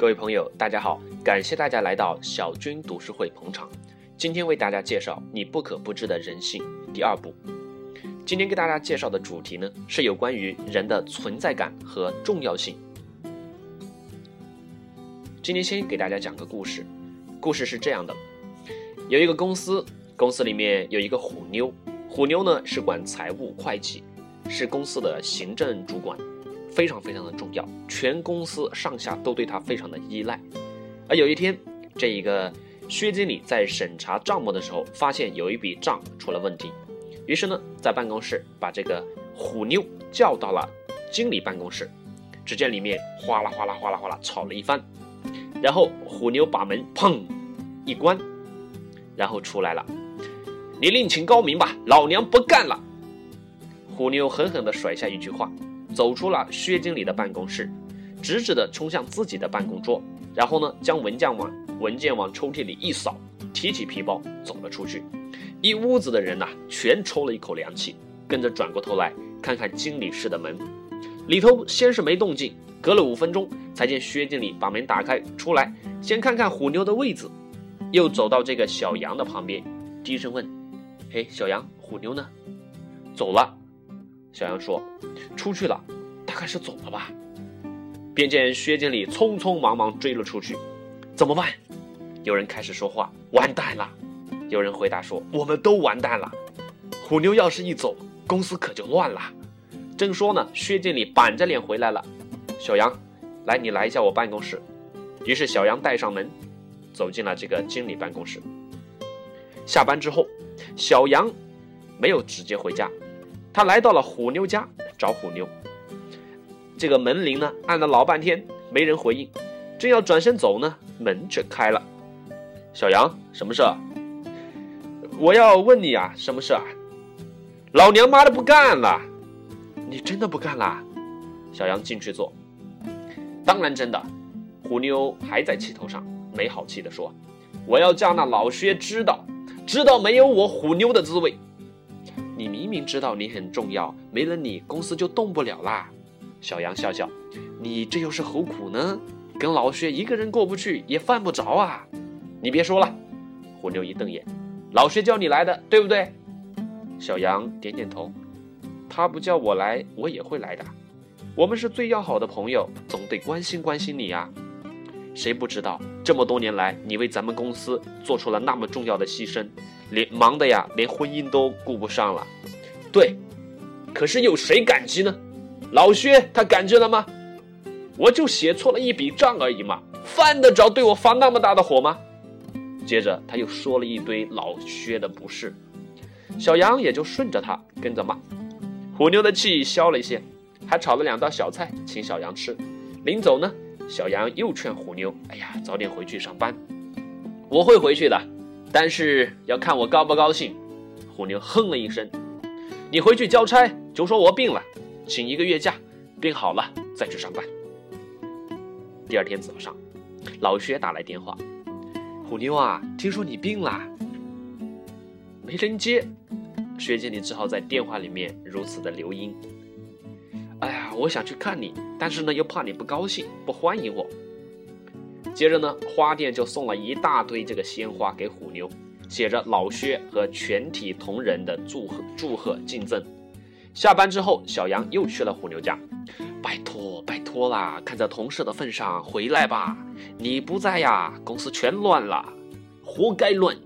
各位朋友，大家好，感谢大家来到小军读书会捧场。今天为大家介绍《你不可不知的人性》第二部。今天给大家介绍的主题呢，是有关于人的存在感和重要性。今天先给大家讲个故事，故事是这样的：有一个公司，公司里面有一个虎妞，虎妞呢是管财务会计，是公司的行政主管。非常非常的重要，全公司上下都对他非常的依赖。而有一天，这一个薛经理在审查账目的时候，发现有一笔账出了问题，于是呢，在办公室把这个虎妞叫到了经理办公室。只见里面哗啦哗啦哗啦哗啦吵了一番，然后虎妞把门砰一关，然后出来了：“你另请高明吧，老娘不干了！”虎妞狠狠地甩下一句话。走出了薛经理的办公室，直直的冲向自己的办公桌，然后呢，将文件往文件往抽屉里一扫，提起皮包走了出去。一屋子的人呐，全抽了一口凉气，跟着转过头来看看经理室的门，里头先是没动静，隔了五分钟才见薛经理把门打开出来，先看看虎妞的位置，又走到这个小杨的旁边，低声问：“嘿，小杨，虎妞呢？走了。”小杨说：“出去了，大概是走了吧。”便见薛经理匆匆忙忙追了出去。怎么办？有人开始说话：“完蛋了！”有人回答说：“我们都完蛋了。虎妞要是一走，公司可就乱了。”正说呢，薛经理板着脸回来了：“小杨，来，你来一下我办公室。”于是小杨带上门，走进了这个经理办公室。下班之后，小杨没有直接回家。他来到了虎妞家找虎妞，这个门铃呢按了老半天没人回应，正要转身走呢，门却开了。小杨，什么事？我要问你啊，什么事啊？老娘妈的不干了！你真的不干了？小杨进去坐。当然真的。虎妞还在气头上，没好气的说：“我要叫那老薛知道，知道没有我虎妞的滋味。”你明明知道你很重要，没了你公司就动不了啦。小杨笑笑，你这又是何苦呢？跟老薛一个人过不去也犯不着啊。你别说了。虎妞一瞪眼，老薛叫你来的，对不对？小杨点点头，他不叫我来，我也会来的。我们是最要好的朋友，总得关心关心你呀。谁不知道这么多年来，你为咱们公司做出了那么重要的牺牲？连忙的呀，连婚姻都顾不上了。对，可是有谁感激呢？老薛他感激了吗？我就写错了一笔账而已嘛，犯得着对我发那么大的火吗？接着他又说了一堆老薛的不是，小杨也就顺着他跟着骂。虎妞的气消了一些，还炒了两道小菜请小杨吃。临走呢，小杨又劝虎妞：“哎呀，早点回去上班。”我会回去的。但是要看我高不高兴。虎妞哼了一声：“你回去交差，就说我病了，请一个月假，病好了再去上班。”第二天早上，老薛打来电话：“虎妞啊，听说你病了。”没人接，薛经理只好在电话里面如此的留音：“哎呀，我想去看你，但是呢又怕你不高兴，不欢迎我。”接着呢，花店就送了一大堆这个鲜花给虎妞，写着老薛和全体同仁的祝贺祝贺敬赠。下班之后，小杨又去了虎妞家，拜托拜托啦，看在同事的份上回来吧。你不在呀，公司全乱了，活该乱。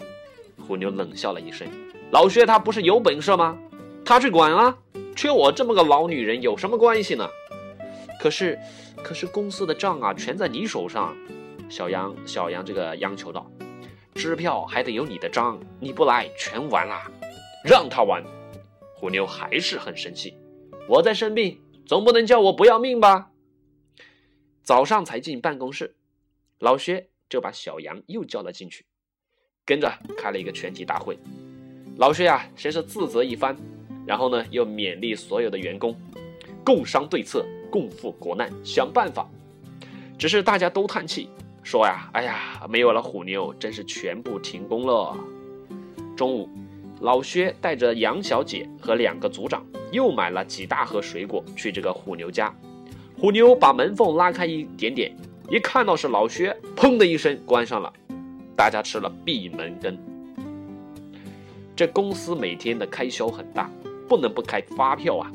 虎妞冷笑了一声，老薛他不是有本事吗？他去管啊，缺我这么个老女人有什么关系呢？可是，可是公司的账啊，全在你手上。小杨，小杨，这个央求道：“支票还得有你的章，你不来全完了。”让他完。虎妞还是很生气。我在生病，总不能叫我不要命吧？早上才进办公室，老薛就把小杨又叫了进去，跟着开了一个全体大会。老薛啊，先是自责一番，然后呢，又勉励所有的员工，共商对策，共赴国难，想办法。只是大家都叹气。说呀，哎呀，没有了虎妞，真是全部停工了。中午，老薛带着杨小姐和两个组长，又买了几大盒水果去这个虎妞家。虎妞把门缝拉开一点点，一看到是老薛，砰的一声关上了，大家吃了闭门羹。这公司每天的开销很大，不能不开发票啊。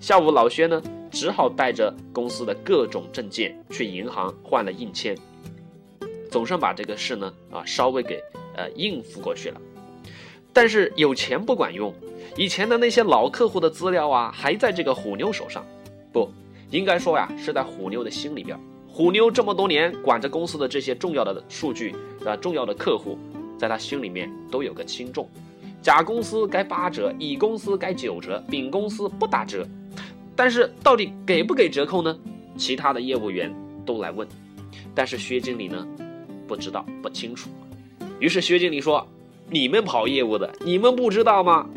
下午老薛呢，只好带着公司的各种证件去银行换了印签，总算把这个事呢啊稍微给呃应付过去了。但是有钱不管用，以前的那些老客户的资料啊，还在这个虎妞手上，不应该说呀，是在虎妞的心里边。虎妞这么多年管着公司的这些重要的数据啊，重要的客户，在他心里面都有个轻重。甲公司该八折，乙公司该九折，丙公司不打折。但是到底给不给折扣呢？其他的业务员都来问，但是薛经理呢，不知道不清楚。于是薛经理说。你们跑业务的，你们不知道吗？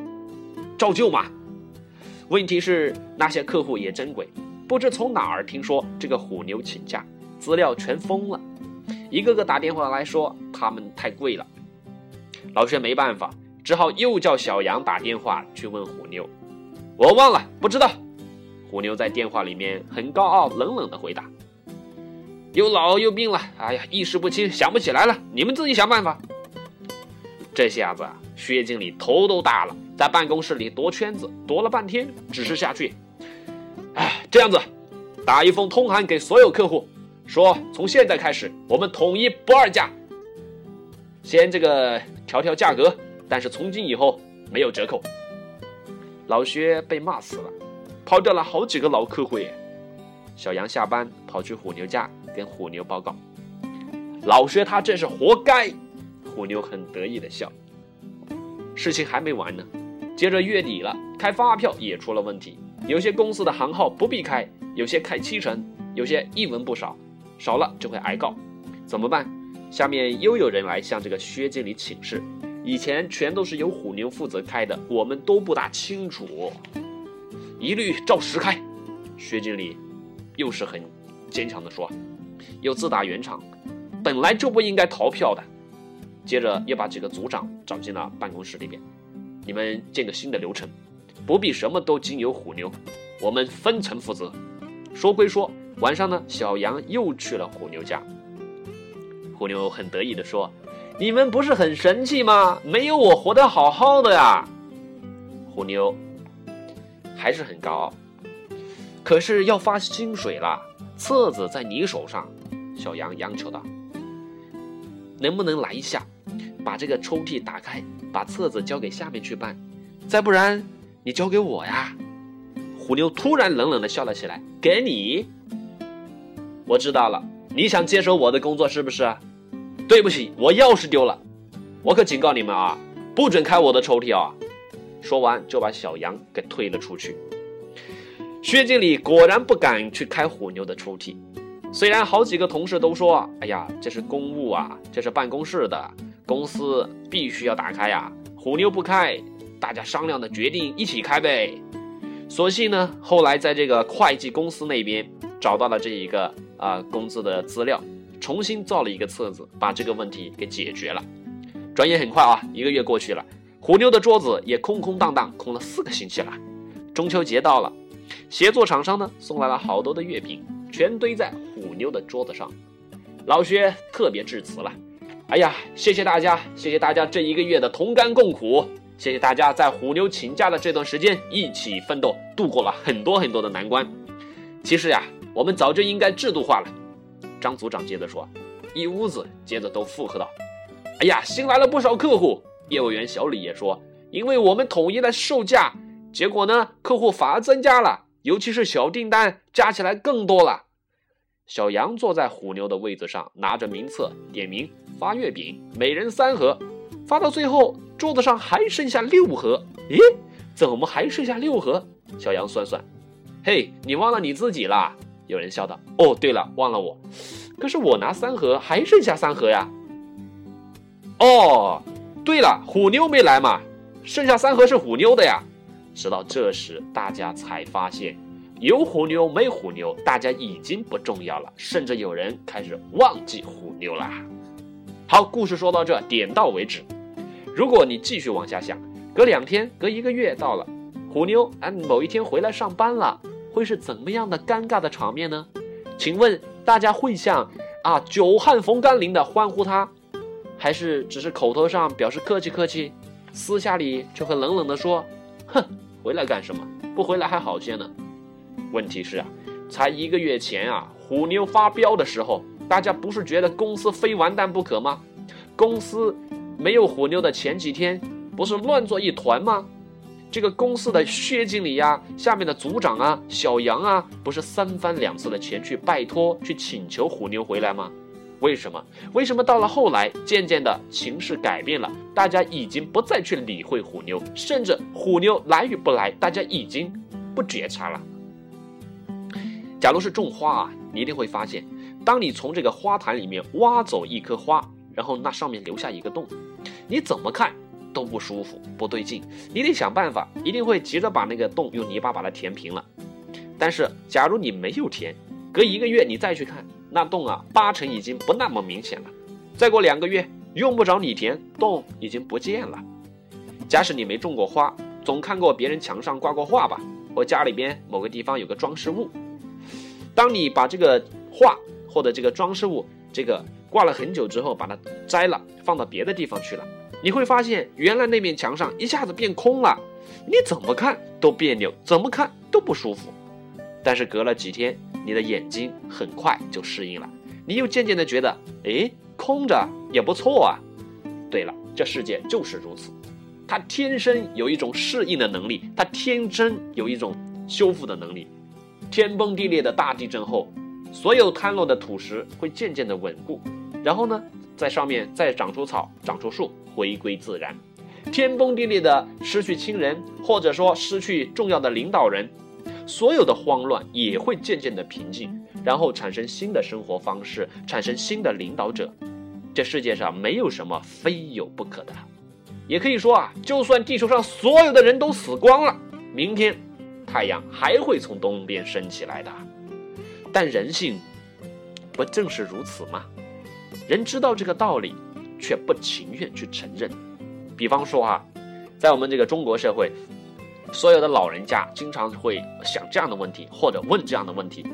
照旧嘛。问题是那些客户也真鬼，不知从哪儿听说这个虎妞请假，资料全疯了，一个个打电话来说他们太贵了。老薛没办法，只好又叫小杨打电话去问虎妞。我忘了，不知道。虎妞在电话里面很高傲，冷冷的回答：“又老又病了，哎呀，意识不清，想不起来了，你们自己想办法。”这下子，薛经理头都大了，在办公室里踱圈子，踱了半天，指示下去。哎，这样子，打一封通函给所有客户，说从现在开始，我们统一不二价，先这个调调价格，但是从今以后没有折扣。老薛被骂死了，跑掉了好几个老客户耶。小杨下班跑去虎牛家跟虎牛报告，老薛他这是活该。虎妞很得意的笑。事情还没完呢，接着月底了，开发票也出了问题。有些公司的行号不必开，有些开七成，有些一文不少，少了就会挨告。怎么办？下面又有人来向这个薛经理请示，以前全都是由虎妞负责开的，我们都不大清楚，一律照实开。薛经理又是很坚强的说，又自打圆场，本来就不应该逃票的。接着又把几个组长找进了办公室里边，你们建个新的流程，不必什么都经由虎妞，我们分层负责。说归说，晚上呢，小杨又去了虎妞家。虎妞很得意的说：“你们不是很神气吗？没有我活得好好的呀。”虎妞还是很高傲，可是要发薪水了，册子在你手上。小杨央求道：“能不能来一下？”把这个抽屉打开，把册子交给下面去办，再不然你交给我呀！虎妞突然冷冷的笑了起来。给你，我知道了，你想接手我的工作是不是？对不起，我钥匙丢了，我可警告你们啊，不准开我的抽屉啊！说完就把小杨给推了出去。薛经理果然不敢去开虎妞的抽屉，虽然好几个同事都说：“哎呀，这是公务啊，这是办公室的。”公司必须要打开呀，虎妞不开，大家商量的决定一起开呗。所幸呢，后来在这个会计公司那边找到了这一个啊工资的资料，重新造了一个册子，把这个问题给解决了。转眼很快啊，一个月过去了，虎妞的桌子也空空荡荡，空了四个星期了。中秋节到了，协作厂商呢送来了好多的月饼，全堆在虎妞的桌子上。老薛特别致辞了。哎呀，谢谢大家，谢谢大家这一个月的同甘共苦，谢谢大家在虎妞请假的这段时间一起奋斗，度过了很多很多的难关。其实呀，我们早就应该制度化了。张组长接着说，一屋子接着都附和道：“哎呀，新来了不少客户。”业务员小李也说：“因为我们统一了售价，结果呢，客户反而增加了，尤其是小订单加起来更多了。”小杨坐在虎妞的位子上，拿着名册点名。发月饼，每人三盒，发到最后桌子上还剩下六盒。咦，怎么还剩下六盒？小杨算算，嘿，你忘了你自己啦？有人笑道。哦，对了，忘了我。可是我拿三盒，还剩下三盒呀。哦，对了，虎妞没来嘛，剩下三盒是虎妞的呀。直到这时，大家才发现，有虎妞没虎妞，大家已经不重要了，甚至有人开始忘记虎妞了。好，故事说到这，点到为止。如果你继续往下想，隔两天、隔一个月到了，虎妞啊某一天回来上班了，会是怎么样的尴尬的场面呢？请问大家会像啊久旱逢甘霖的欢呼他，还是只是口头上表示客气客气，私下里却会冷冷的说：“哼，回来干什么？不回来还好些呢。”问题是啊，才一个月前啊，虎妞发飙的时候，大家不是觉得公司非完蛋不可吗？公司没有虎妞的前几天，不是乱作一团吗？这个公司的薛经理呀，下面的组长啊，小杨啊，不是三番两次的前去拜托、去请求虎妞回来吗？为什么？为什么到了后来，渐渐的情势改变了，大家已经不再去理会虎妞，甚至虎妞来与不来，大家已经不觉察了。假如是种花啊，你一定会发现，当你从这个花坛里面挖走一颗花，然后那上面留下一个洞，你怎么看？都不舒服，不对劲，你得想办法，一定会急着把那个洞用泥巴把它填平了。但是，假如你没有填，隔一个月你再去看那洞啊，八成已经不那么明显了。再过两个月，用不着你填，洞已经不见了。假使你没种过花，总看过别人墙上挂过画吧，或家里边某个地方有个装饰物。当你把这个画或者这个装饰物这个挂了很久之后，把它摘了，放到别的地方去了。你会发现，原来那面墙上一下子变空了，你怎么看都别扭，怎么看都不舒服。但是隔了几天，你的眼睛很快就适应了，你又渐渐的觉得，哎，空着也不错啊。对了，这世界就是如此，它天生有一种适应的能力，它天生有一种修复的能力。天崩地裂的大地震后，所有坍落的土石会渐渐的稳固，然后呢，在上面再长出草，长出树。回归自然，天崩地裂的失去亲人，或者说失去重要的领导人，所有的慌乱也会渐渐的平静，然后产生新的生活方式，产生新的领导者。这世界上没有什么非有不可的，也可以说啊，就算地球上所有的人都死光了，明天太阳还会从东边升起来的。但人性不正是如此吗？人知道这个道理。却不情愿去承认。比方说啊，在我们这个中国社会，所有的老人家经常会想这样的问题，或者问这样的问题：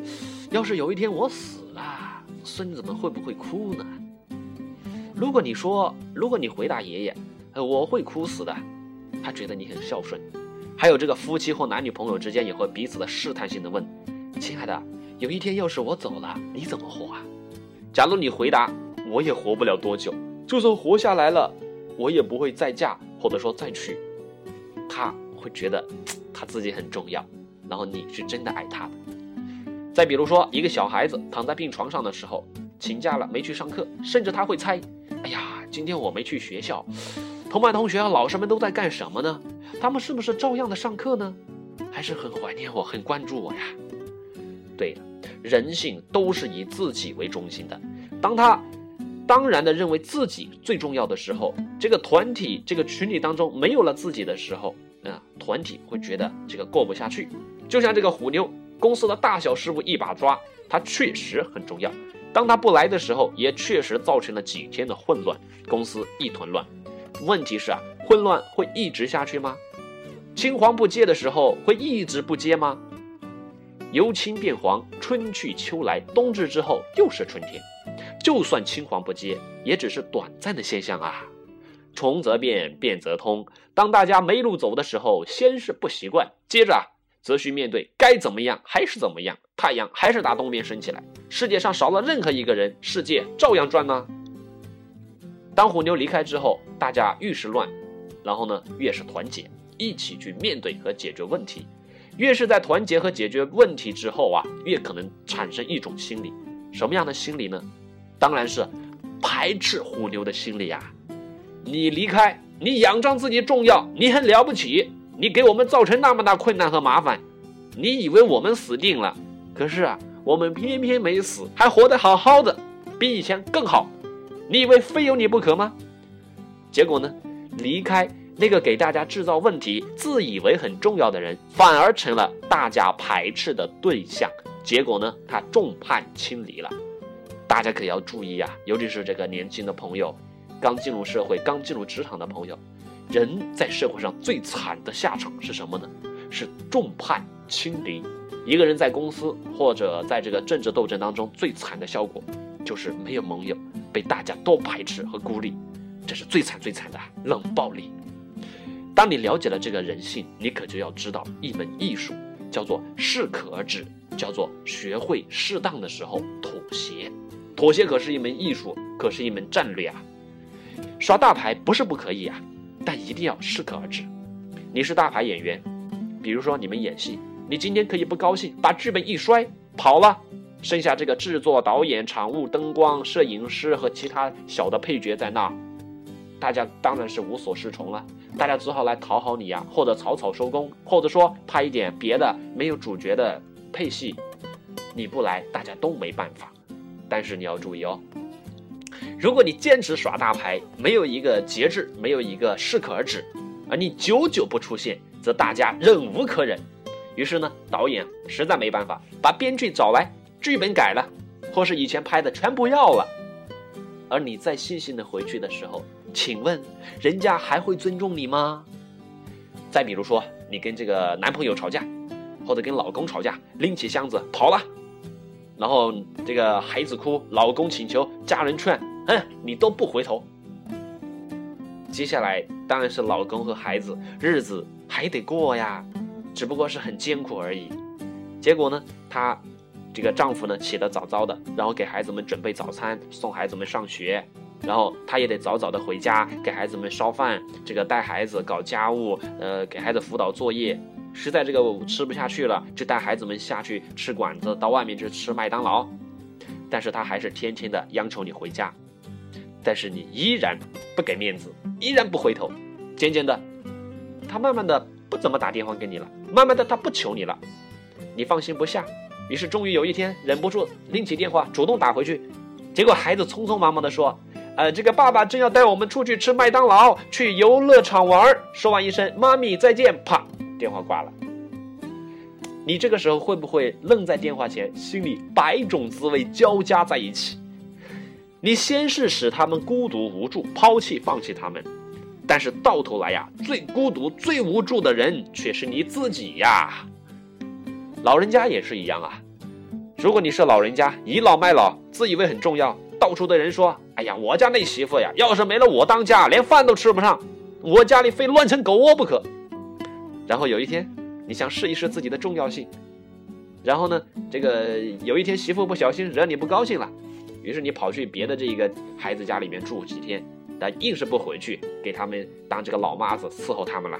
要是有一天我死了，孙子们会不会哭呢？如果你说，如果你回答爷爷，我会哭死的，他觉得你很孝顺。还有这个夫妻或男女朋友之间也会彼此的试探性的问：亲爱的，有一天要是我走了，你怎么活啊？假如你回答，我也活不了多久。就算活下来了，我也不会再嫁或者说再娶。他会觉得他自己很重要，然后你是真的爱他的。再比如说，一个小孩子躺在病床上的时候，请假了没去上课，甚至他会猜：哎呀，今天我没去学校，同班同学和老师们都在干什么呢？他们是不是照样的上课呢？还是很怀念我，很关注我呀？对了，人性都是以自己为中心的。当他。当然的，认为自己最重要的时候，这个团体、这个群体当中没有了自己的时候，啊，团体会觉得这个过不下去。就像这个虎妞，公司的大小事务一把抓，它确实很重要。当他不来的时候，也确实造成了几天的混乱，公司一团乱。问题是啊，混乱会一直下去吗？青黄不接的时候会一直不接吗？由青变黄，春去秋来，冬至之后又是春天。就算青黄不接，也只是短暂的现象啊。穷则变，变则通。当大家没路走的时候，先是不习惯，接着啊，则需面对该怎么样还是怎么样，太阳还是打东边升起来。世界上少了任何一个人，世界照样转呢。当虎妞离开之后，大家越是乱，然后呢，越是团结，一起去面对和解决问题。越是在团结和解决问题之后啊，越可能产生一种心理，什么样的心理呢？当然是排斥虎妞的心理啊！你离开，你仰仗自己重要，你很了不起，你给我们造成那么大困难和麻烦，你以为我们死定了？可是啊，我们偏偏没死，还活得好好的，比以前更好。你以为非有你不可吗？结果呢？离开那个给大家制造问题、自以为很重要的人，反而成了大家排斥的对象。结果呢？他众叛亲离了。大家可要注意啊，尤其是这个年轻的朋友，刚进入社会、刚进入职场的朋友，人在社会上最惨的下场是什么呢？是众叛亲离。一个人在公司或者在这个政治斗争当中最惨的效果，就是没有盟友，被大家都排斥和孤立，这是最惨最惨的冷暴力。当你了解了这个人性，你可就要知道一门艺术，叫做适可而止，叫做学会适当的时候妥协。妥协可是一门艺术，可是一门战略啊。耍大牌不是不可以啊，但一定要适可而止。你是大牌演员，比如说你们演戏，你今天可以不高兴，把剧本一摔跑了，剩下这个制作、导演、场务、灯光、摄影师和其他小的配角在那儿，大家当然是无所适从了，大家只好来讨好你呀，或者草草收工，或者说拍一点别的没有主角的配戏，你不来，大家都没办法。但是你要注意哦。如果你坚持耍大牌，没有一个节制，没有一个适可而止，而你久久不出现，则大家忍无可忍。于是呢，导演实在没办法，把编剧找来，剧本改了，或是以前拍的全不要了。而你再悻悻的回去的时候，请问人家还会尊重你吗？再比如说，你跟这个男朋友吵架，或者跟老公吵架，拎起箱子跑了。然后这个孩子哭，老公请求，家人劝，嗯，你都不回头。接下来当然是老公和孩子日子还得过呀，只不过是很艰苦而已。结果呢，她这个丈夫呢起得早早的，然后给孩子们准备早餐，送孩子们上学，然后他也得早早的回家给孩子们烧饭，这个带孩子搞家务，呃，给孩子辅导作业。实在这个吃不下去了，就带孩子们下去吃馆子，到外面去吃麦当劳。但是他还是天天的央求你回家，但是你依然不给面子，依然不回头。渐渐的，他慢慢的不怎么打电话给你了，慢慢的他不求你了，你放心不下。于是终于有一天忍不住拎起电话主动打回去，结果孩子匆匆忙忙的说：“呃，这个爸爸正要带我们出去吃麦当劳，去游乐场玩。”说完一声“妈咪再见”，啪。电话挂了，你这个时候会不会愣在电话前，心里百种滋味交加在一起？你先是使他们孤独无助，抛弃放弃他们，但是到头来呀，最孤独、最无助的人却是你自己呀。老人家也是一样啊，如果你是老人家，倚老卖老，自以为很重要，到处的人说：“哎呀，我家那媳妇呀，要是没了我当家，连饭都吃不上，我家里非乱成狗窝不可。”然后有一天，你想试一试自己的重要性，然后呢，这个有一天媳妇不小心惹你不高兴了，于是你跑去别的这一个孩子家里面住几天，但硬是不回去给他们当这个老妈子伺候他们了。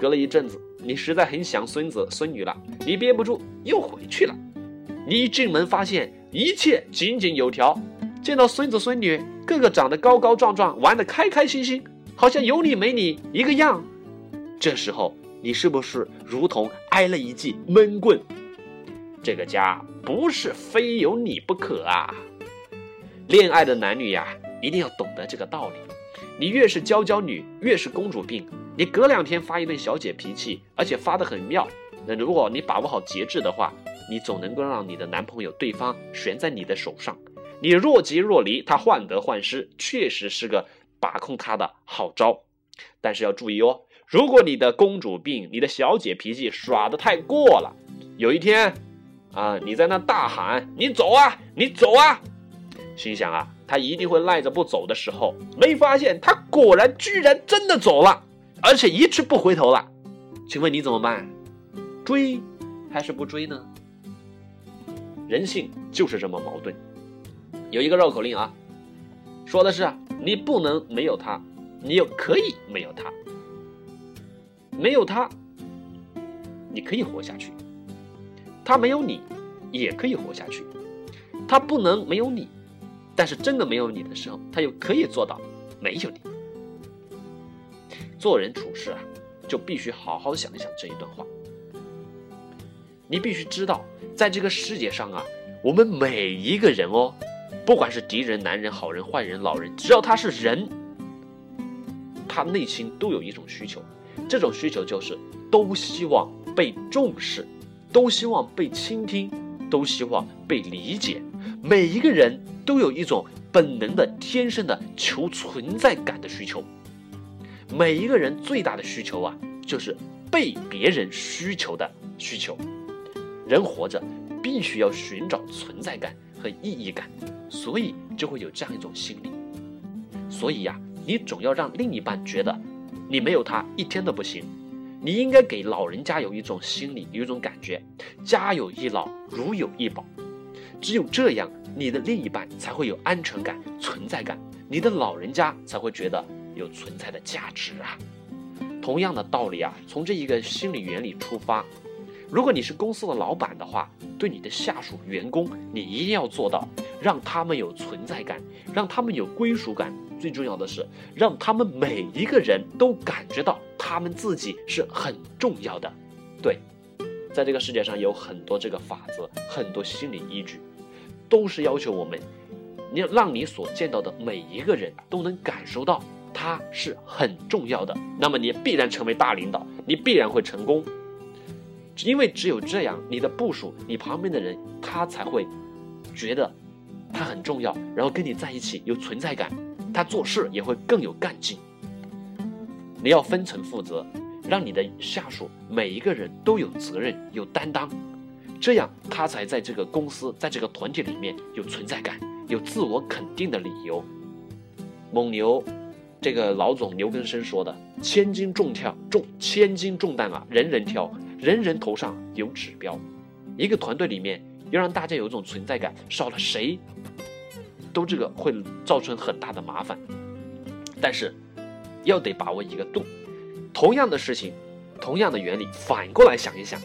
隔了一阵子，你实在很想孙子孙女了，你憋不住又回去了。你一进门发现一切井井有条，见到孙子孙女个个长得高高壮壮，玩得开开心心，好像有你没你一个样。这时候。你是不是如同挨了一记闷棍？这个家不是非有你不可啊！恋爱的男女呀，一定要懂得这个道理。你越是娇娇女，越是公主病。你隔两天发一顿小姐脾气，而且发得很妙。那如果你把握好节制的话，你总能够让你的男朋友对方悬在你的手上。你若即若离，他患得患失，确实是个把控他的好招。但是要注意哦。如果你的公主病、你的小姐脾气耍得太过了，有一天，啊，你在那大喊“你走啊，你走啊”，心想啊，他一定会赖着不走的时候，没发现他果然居然真的走了，而且一去不回头了。请问你怎么办？追还是不追呢？人性就是这么矛盾。有一个绕口令啊，说的是你不能没有他，你又可以没有他。没有他，你可以活下去；他没有你，也可以活下去。他不能没有你，但是真的没有你的时候，他又可以做到没有你。做人处事啊，就必须好好想一想这一段话。你必须知道，在这个世界上啊，我们每一个人哦，不管是敌人、男人、好人、坏人、老人，只要他是人，他内心都有一种需求。这种需求就是都希望被重视，都希望被倾听，都希望被理解。每一个人都有一种本能的、天生的求存在感的需求。每一个人最大的需求啊，就是被别人需求的需求。人活着必须要寻找存在感和意义感，所以就会有这样一种心理。所以呀，你总要让另一半觉得你没有他一天都不行。你应该给老人家有一种心理，有一种感觉，家有一老，如有一宝。只有这样，你的另一半才会有安全感、存在感，你的老人家才会觉得有存在的价值啊。同样的道理啊，从这一个心理原理出发，如果你是公司的老板的话，对你的下属员工，你一定要做到让他们有存在感，让他们有归属感。最重要的是，让他们每一个人都感觉到他们自己是很重要的。对，在这个世界上有很多这个法则，很多心理依据，都是要求我们，你要让你所见到的每一个人都能感受到他是很重要的。那么你必然成为大领导，你必然会成功。因为只有这样，你的部署，你旁边的人，他才会觉得他很重要，然后跟你在一起有存在感。他做事也会更有干劲。你要分层负责，让你的下属每一个人都有责任、有担当，这样他才在这个公司、在这个团体里面有存在感、有自我肯定的理由。蒙牛这个老总牛根生说的：“千斤重挑重，千斤重担啊，人人挑，人人头上有指标。一个团队里面要让大家有一种存在感，少了谁？”都这个会造成很大的麻烦，但是要得把握一个度。同样的事情，同样的原理，反过来想一想，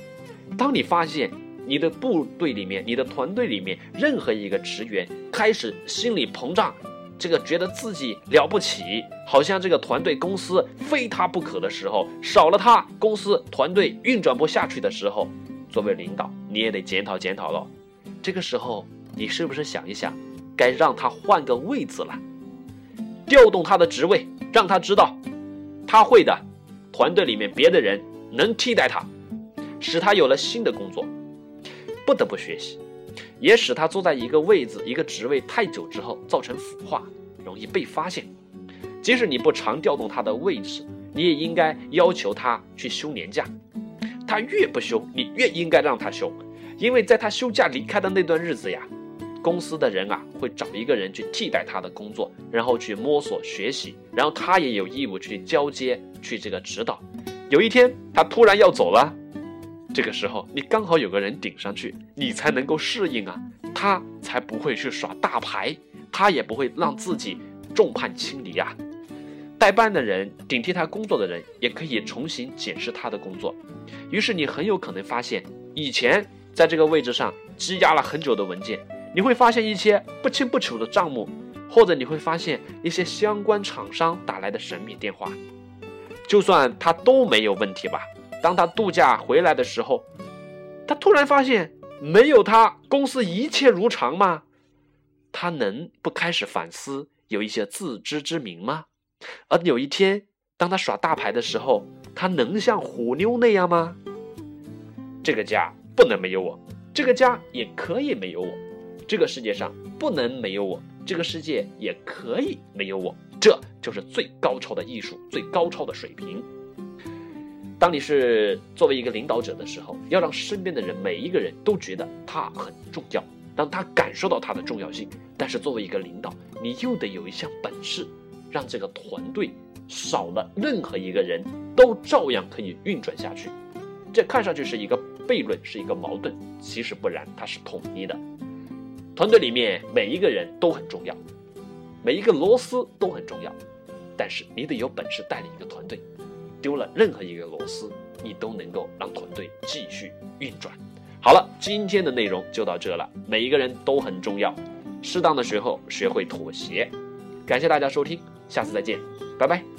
当你发现你的部队里面、你的团队里面任何一个职员开始心理膨胀，这个觉得自己了不起，好像这个团队公司非他不可的时候，少了他，公司团队运转不下去的时候，作为领导，你也得检讨检讨了。这个时候，你是不是想一想？该让他换个位子了，调动他的职位，让他知道他会的，团队里面别的人能替代他，使他有了新的工作，不得不学习，也使他坐在一个位置、一个职位太久之后造成腐化，容易被发现。即使你不常调动他的位置，你也应该要求他去休年假。他越不休，你越应该让他休，因为在他休假离开的那段日子呀。公司的人啊，会找一个人去替代他的工作，然后去摸索学习，然后他也有义务去交接，去这个指导。有一天他突然要走了，这个时候你刚好有个人顶上去，你才能够适应啊，他才不会去耍大牌，他也不会让自己众叛亲离啊。代办的人顶替他工作的人，也可以重新检视他的工作。于是你很有可能发现，以前在这个位置上积压了很久的文件。你会发现一些不清不楚的账目，或者你会发现一些相关厂商打来的神秘电话。就算他都没有问题吧，当他度假回来的时候，他突然发现没有他公司一切如常吗？他能不开始反思，有一些自知之明吗？而有一天，当他耍大牌的时候，他能像虎妞那样吗？这个家不能没有我，这个家也可以没有我。这个世界上不能没有我，这个世界也可以没有我，这就是最高超的艺术，最高超的水平。当你是作为一个领导者的时候，要让身边的人每一个人都觉得他很重要，让他感受到他的重要性。但是作为一个领导，你又得有一项本事，让这个团队少了任何一个人都照样可以运转下去。这看上去是一个悖论，是一个矛盾，其实不然，它是统一的。团队里面每一个人都很重要，每一个螺丝都很重要，但是你得有本事带领一个团队，丢了任何一个螺丝，你都能够让团队继续运转。好了，今天的内容就到这了。每一个人都很重要，适当的时候学会妥协。感谢大家收听，下次再见，拜拜。